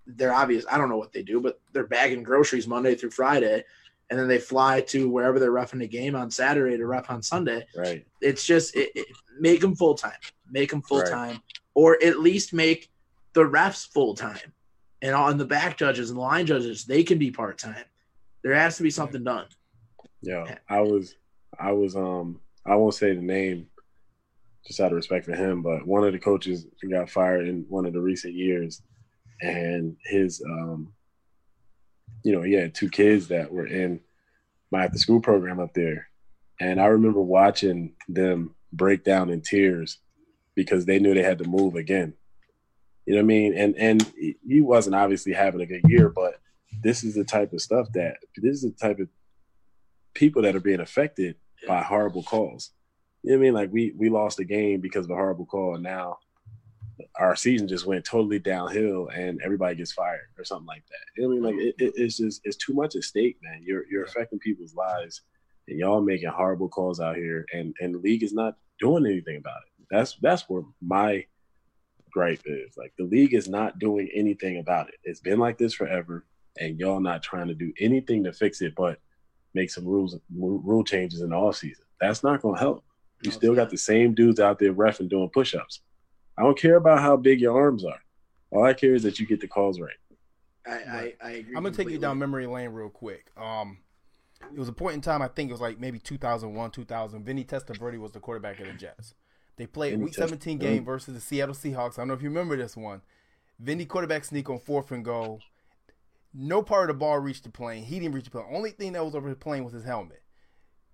they're obvious i don't know what they do but they're bagging groceries monday through friday. And then they fly to wherever they're roughing the game on saturday to rough on sunday. Right. it's just it, it, make them full time make them full time or at least make the refs full time and on the back judges and the line judges they can be part-time. There has to be something done. Yeah. I was I was um I won't say the name just out of respect for him, but one of the coaches got fired in one of the recent years and his um you know, he had two kids that were in my after school program up there. And I remember watching them break down in tears because they knew they had to move again. You know what I mean? And and he wasn't obviously having a good year, but this is the type of stuff that this is the type of people that are being affected by horrible calls. You know what I mean? Like we we lost a game because of a horrible call, and now our season just went totally downhill, and everybody gets fired or something like that. You know what I mean? Like it, it, it's just it's too much at stake, man. You're you're affecting people's lives, and y'all making horrible calls out here, and and the league is not doing anything about it. That's that's where my gripe is. Like the league is not doing anything about it. It's been like this forever, and y'all not trying to do anything to fix it, but make some rules rule changes in the off season. That's not going to help. You No, still it's got the same dudes out there refing doing push-ups. I don't care about how big your arms are. All I care is that you get the calls right. i i, I agree I'm gonna take you down memory lane real quick. Um, it was a point in time. I think it was like maybe 2001, 2000. Vinny Testaverde was the quarterback of the Jets. They played Vinny Week Test- 17 game versus the Seattle Seahawks. I don't know if you remember this one. Vinny quarterback sneak on fourth and goal. No part of the ball reached the plane. He didn't reach the plane. Only thing that was over the plane was his helmet.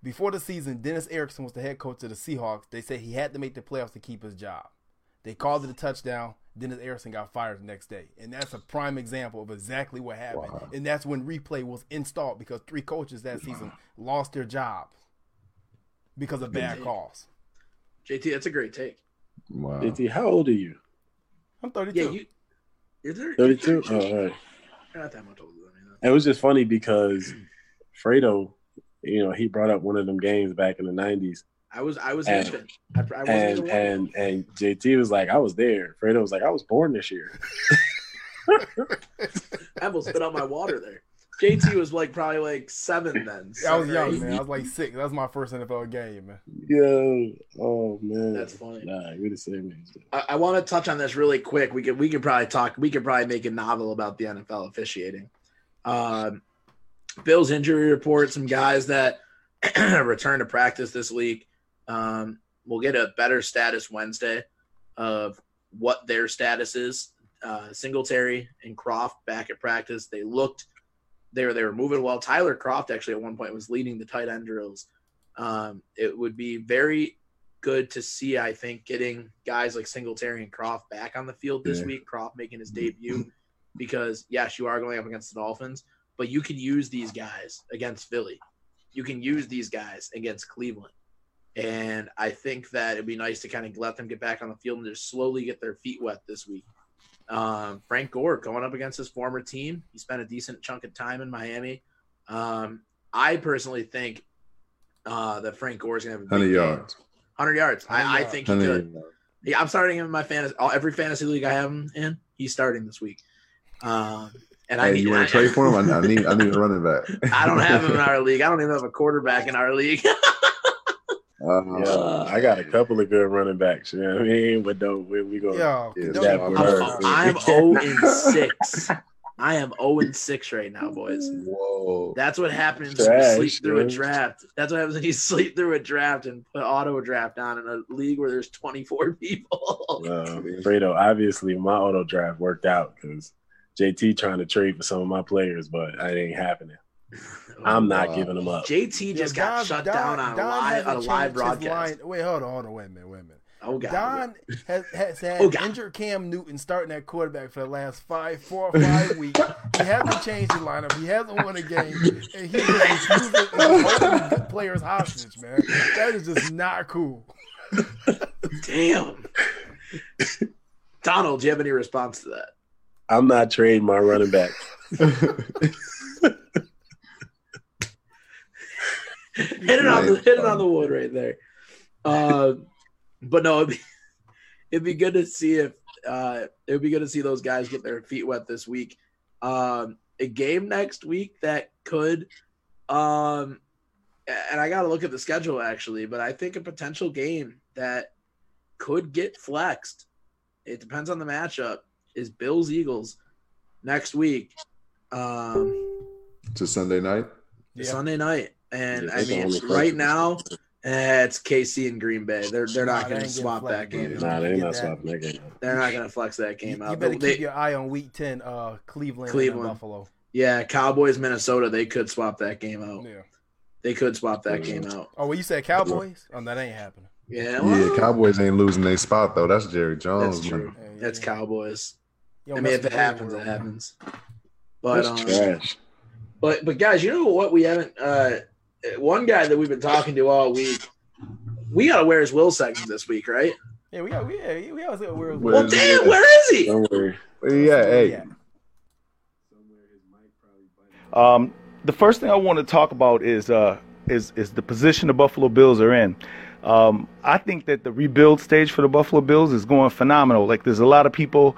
Before the season, Dennis Erickson was the head coach of the Seahawks. They said he had to make the playoffs to keep his job. They called it a touchdown. Dennis Erickson got fired the next day. And that's a prime example of exactly what happened. Wow. And that's when replay was installed because three coaches that season lost their jobs because of bad take. calls. jt that's a great take Wow. JT, how old are you? I'm 32. yeah you is there 32? Oh, all right. Not that much older than me It was just funny because Fredo, you know, he brought up one of them games back in the 90s. i was i was And- i, I and and and JT was like, I was there. Fredo was like, I was born this year. I almost spit out my water there. JT was like probably like seven then. I was young, eight. man. I was like six. That was my first NFL game, man. Yo, oh man, That's funny. Nah, we're the same age. I, I want to touch on this really quick. We could we could probably talk. We could probably make a novel about the NFL officiating. Um, Bill's injury report. Some guys that return to practice this week. Um, we'll get a better status Wednesday of what their status is. Uh, Singletary and Kroft back at practice. They looked they were they were moving well. Tyler Kroft actually at one point was leading the tight end drills. Um, it would be very good to see. I think getting guys like Singletary and Kroft back on the field this Yeah. week. Kroft making his debut because yes, you are going up against the Dolphins, but you can use these guys against Philly. You can use these guys against Cleveland. And I think that it'd be nice to kind of let them get back on the field and just slowly get their feet wet this week. Um, Frank Gore going up against his former team. He spent a decent chunk of time in Miami. Um, I personally think uh, that Frank Gore is gonna have a big Hundred yards. Hundred yards. I, I think he 100 could. Yeah, I'm starting him in my fantasy. all- Every fantasy league I have him in, he's starting this week. Um, and I need. you want to trade for him? I, I need I need a running back. I don't have him in our league. I don't even have a quarterback in our league. Uh, Yeah, I got a couple of good running backs. You know what I mean? But don't we, we go. Yo, Yeah, I'm- I'm 0 and 6. I am 0 and 6 right now, boys. Whoa. That's what happens when you sleep through a draft. That's what happens when you sleep through a draft and put auto draft on in a league where there's 24 people. Uh, Fredo, obviously my auto draft worked out because JT trying to trade for some of my players, but it ain't happening. Oh, I'm not Wow. giving them up. JT just Yeah, got shut Don- down on a Don live, hasn't on a live broadcast. line- Wait, hold on, hold on, wait a minute, wait a minute. Oh god. Don has, has had Oh, God. injured Cam Newton starting at quarterback for the last five, four or five weeks. He hasn't changed the lineup. He hasn't won a game, and he is refusing holding good players hostage. Man, that is just not cool. Damn. Donald, do you have any response to that? I'm not trading my running back. hit it on the hit it on the wood right there. Uh, but no, it'd be, it'd be good to see if uh, it would be good to see those guys get their feet wet this week. Um, a game next week that could, um, and I got to look at the schedule actually, but I think a potential game that could get flexed. It depends on the matchup. Is Bills Eagles next week? Um, a Sunday night. Yeah. Sunday night. And Yeah, I mean, only right now, eh, it's KC and Green Bay. They're they're Nah, not they going to swap flagged, that game. Nah, they Get ain't not that. swapping that game. They're not going to flex that game You, out. you better They- keep your eye on Week Ten, uh, Cleveland, Cleveland. and Buffalo. yeah, Cowboys, Minnesota. They could swap that game out. Yeah. They could swap that game out. Oh, well, you said Cowboys? Oh, that ain't happening. Yeah, Yeah, Cowboys ain't losing their spot though. That's Jerry Jones. that's true. man. Yeah, That's yeah. Cowboys. You I mean, if it the happens, it happens. But That's um, trash. But but guys, you know what we haven't uh one guy that we've been talking to all week. We got a Where's Will segment this week, right? Yeah, we got we yeah, we always got weird. Where Well, damn, Will? where is he? Don't worry. Yeah, hey. Yeah. Um, the first thing I want to talk about is uh, is is the position the Buffalo Bills are in. Um, I think that the rebuild stage for the Buffalo Bills is going phenomenal. Like there's a lot of people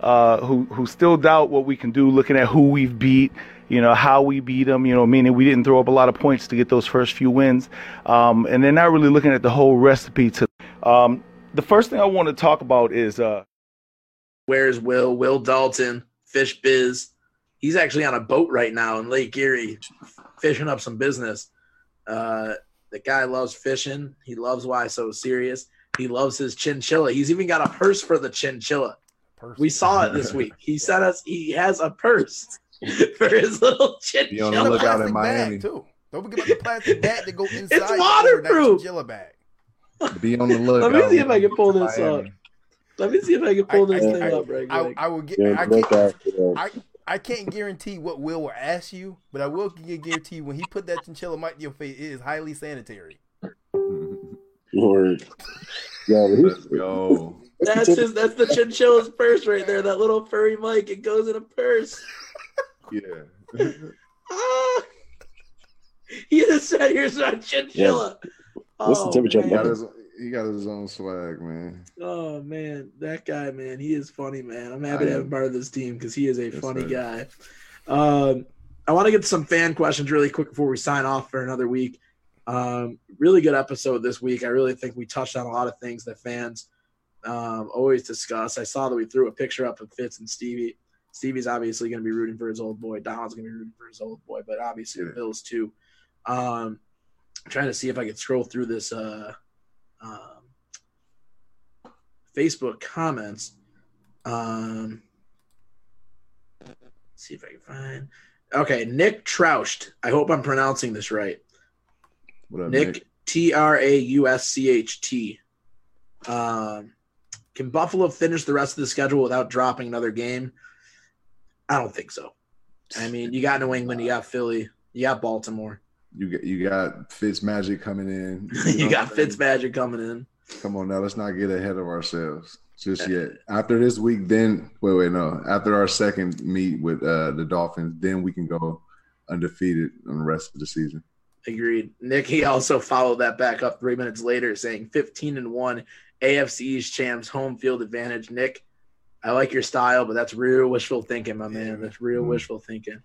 uh, who who still doubt what we can do, looking at who we've beat, you know, how we beat them, you know, meaning we didn't throw up a lot of points to get those first few wins, um, and they're not really looking at the whole recipe. To um, the first thing I want to talk about is. Uh, Where's Will? Will Dalton, Fish Biz. He's actually on a boat right now in Lake Erie, fishing up some business. Uh, the guy loves fishing. He loves why so serious. He loves his chinchilla. He's even got a purse for the chinchilla. Person. We saw it this week. He sent us. He has a purse for his little Be on the chinchilla. And a lookout in plastic Miami. too. Don't forget about the plastic bag that go inside. your- waterproof. That chinchilla bag. Be on the lookout. Let me see if I can pull this Miami. up. Let me see if I can pull I- this I- thing I- up right I. I will get. Yeah, I can't. out for that. I, I can't guarantee what Will will ask you, but I will guarantee when he put that chinchilla mic to your face, it is highly sanitary. Lord, Yo, Let's go. That's his. That's the chinchilla's purse right there. That little furry mic. It goes in a purse. Yeah. Ah! He just said, "Here's our chinchilla." What's the Oh, temperature? He man. got his he got his own swag, man. Oh man, that guy, man, he is funny, man. I'm happy to have him part of this team because he is a Yes, funny sir. guy. Um, I want to get some fan questions really quick before we sign off for another week. Um, really good episode this week. I really think we touched on a lot of things that fans um, always discuss. I saw that we threw a picture up of Fitz and Stevie. Stevie's obviously going to be rooting for his old boy. Donald's going to be rooting for his old boy, but obviously the Bills too. Um, I'm trying to see if I can scroll through this. Uh, um, Facebook comments. Um, see if I can find. Okay, Nick Trauscht. I hope I'm pronouncing this right. What up, Nick Nick? T R A U S C H T. Um, can Buffalo finish the rest of the schedule without dropping another game? I don't think so. I mean, you got New England, you got Philly, you got Baltimore, You got you got Fitz Magic coming in. you know got Fitz? Fitzmagic coming in. Come on now, let's not get ahead of ourselves just yet. After this week, then wait, wait, no. After our second meet with uh, the Dolphins, then we can go undefeated on the rest of the season. Agreed. Nick, he also followed that back up three minutes later, saying 15 and 1 AFC East champs, home field advantage. Nick, I like your style, but that's real wishful thinking, my man. That's real Mhm. wishful thinking.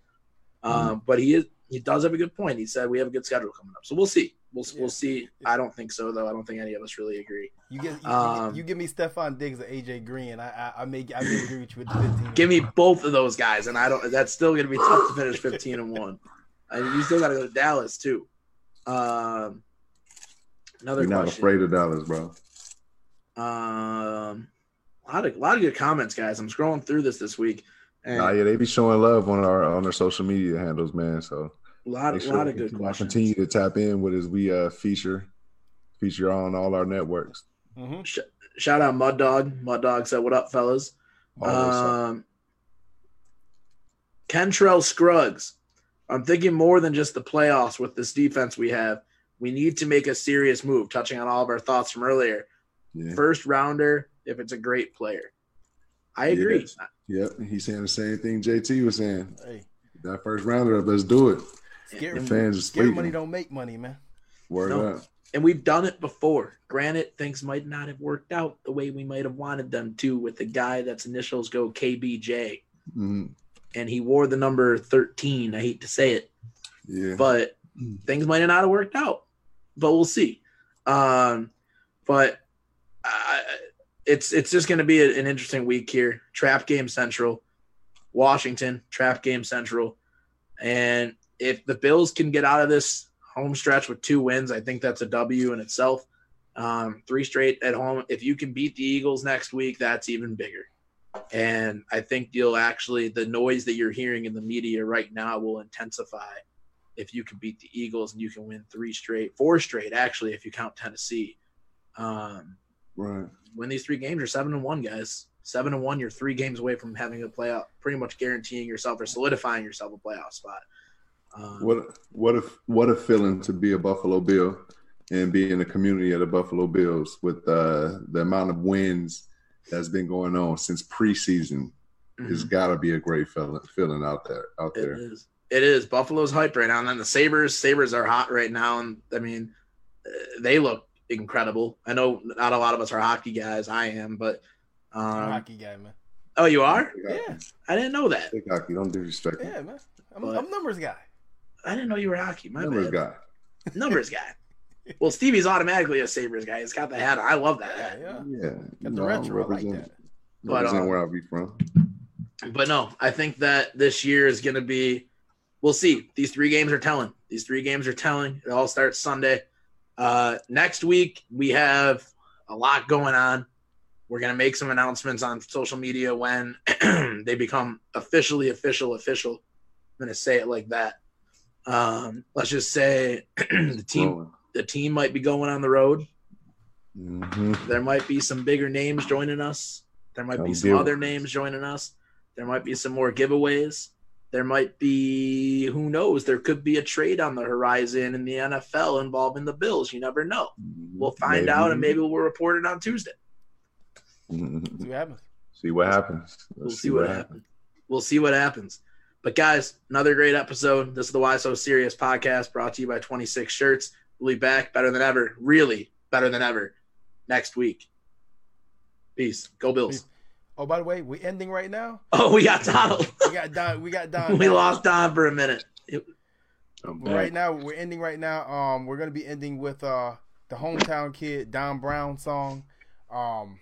Um, but he is he does have a good point. He said we have a good schedule coming up. So we'll see. We'll Yeah. we'll see. I don't think so though. I don't think any of us really agree. You get you, Um, you give me Stefon Diggs or AJ Green, I I, I may I may agree with you with the 15. Give me both of those guys, and I don't. That's still going to be tough to finish fifteen and one. And you still got to go to Dallas too. Um, another We're not question. afraid of Dallas, bro. Um, a lot of a lot of good comments, guys. I'm scrolling through this this week, and Nah, yeah, they be showing love on our on their social media handles, man. So a lot, make a sure lot of good questions. continue to tap in with as we uh feature feature on all our networks. Mhm. Sh- shout out Mud Dog. Mud Dog said, "What up, fellas?" Always so. Um, Kentrell Scruggs. I'm thinking more than just the playoffs with this defense we have. We need to make a serious move. Touching on all of our thoughts from earlier. yeah. First rounder, if it's a great player. I agree. Yes. Yep, he's saying the same thing JT was saying. Hey, That first rounder up, let's do it. scary, The fans are scary money don't make money, man. Word No. up. And we've done it before. Granted, things might not have worked out the way we might have wanted them to with the guy that's initials go KBJ. Mhm. And he wore the number 13. I hate to say it. Yeah. but things might not have worked out. But we'll see. Um, but I, it's it's just going to be a- an interesting week here. Trap game central, Washington trap game central, and if the Bills can get out of this home stretch with two wins, I think that's a W in itself. Um, three straight at home. If you can beat the Eagles next week, that's even bigger. And I think you'll actually the noise that you're hearing in the media right now will intensify if you can beat the Eagles and you can win three straight, four straight actually, if you count Tennessee. Um, Right. win these three games, you're seven and one, guys. Seven and one, you're three games away from having a playoff, pretty much guaranteeing yourself or solidifying yourself a playoff spot. Um, What what a what a feeling to be a Buffalo Bill and be in the community of the Buffalo Bills with uh, the amount of wins that's been going on since preseason. It's mhm. got to be a great feeling feeling out there out there. there. is. It is. Buffalo's hype right now, and then the Sabres. Sabres are hot right now, and I mean, they look incredible. I know not a lot of us are hockey guys. I am, but I'm a um, hockey guy, man. oh, you are? Yeah, I didn't know that. Big hockey, don't disrespect me. yeah, man. I'm, But- I'm numbers guy. I didn't know you were hockey. My Numbers bad. guy. Numbers guy. Well, Stevie's automatically a Sabres guy. He's got the hat. on. I love that Yeah, hat. yeah. Yeah, Got the no, retro. I like represent- that. But, represent uh, where I be from. But no, I think that this year is going to be. We'll see. These three games are telling. These three games are telling. It all starts Sunday. Uh, next week we have a lot going on. We're going to make some announcements on social media when they become officially official. Official. I'm going to say it like that. Um, let's just say the team. The team might be going on the road. hmm There might be some bigger names joining us. There might be some other names joining us. There might be some more giveaways. There might be, who knows, there could be a trade on the horizon in the NFL involving the Bills. You never know. We'll find out and maybe we'll report it on Tuesday. Mhm. See what happens. See what happens. We'll Let's see what happens. We'll see what happens. But guys, another great episode. This is the Why So Serious podcast brought to you by 26 Shirts. We'll be back better than ever, really better than ever next week. Peace. Go Bills. Peace. Oh, by the way, we're ending right now. Oh, we got Donald. We got Don. We got Don. we lost Don for a minute. It- Right now, we're ending right now. Um, we're gonna be ending with uh the hometown kid Don Brown song, um,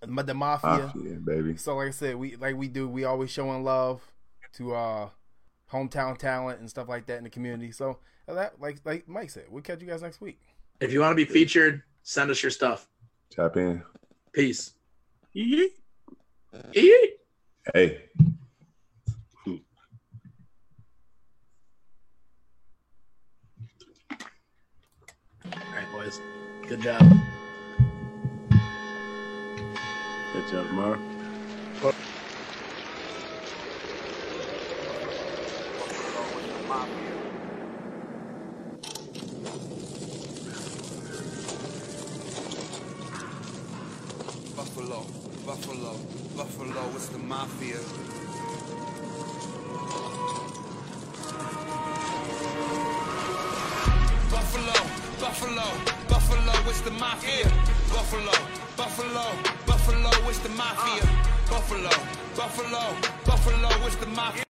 the Mafia. Mafia, baby. So like I said, we like we do. We always showing love to uh hometown talent and stuff like that in the community. So that like like Mike said, we'll catch you guys next week. If you want to be featured, send us your stuff. Tap in. Peace. Yee. Yee. Hey. All right, boys. Good job. Catch you tomorrow. Buffalo, Buffalo, Buffalo, it's the mafia. Buffalo, Buffalo, Buffalo, it's the mafia. Buffalo, Buffalo, Buffalo, it's the mafia. Buffalo, Buffalo, Buffalo, it's the mafia.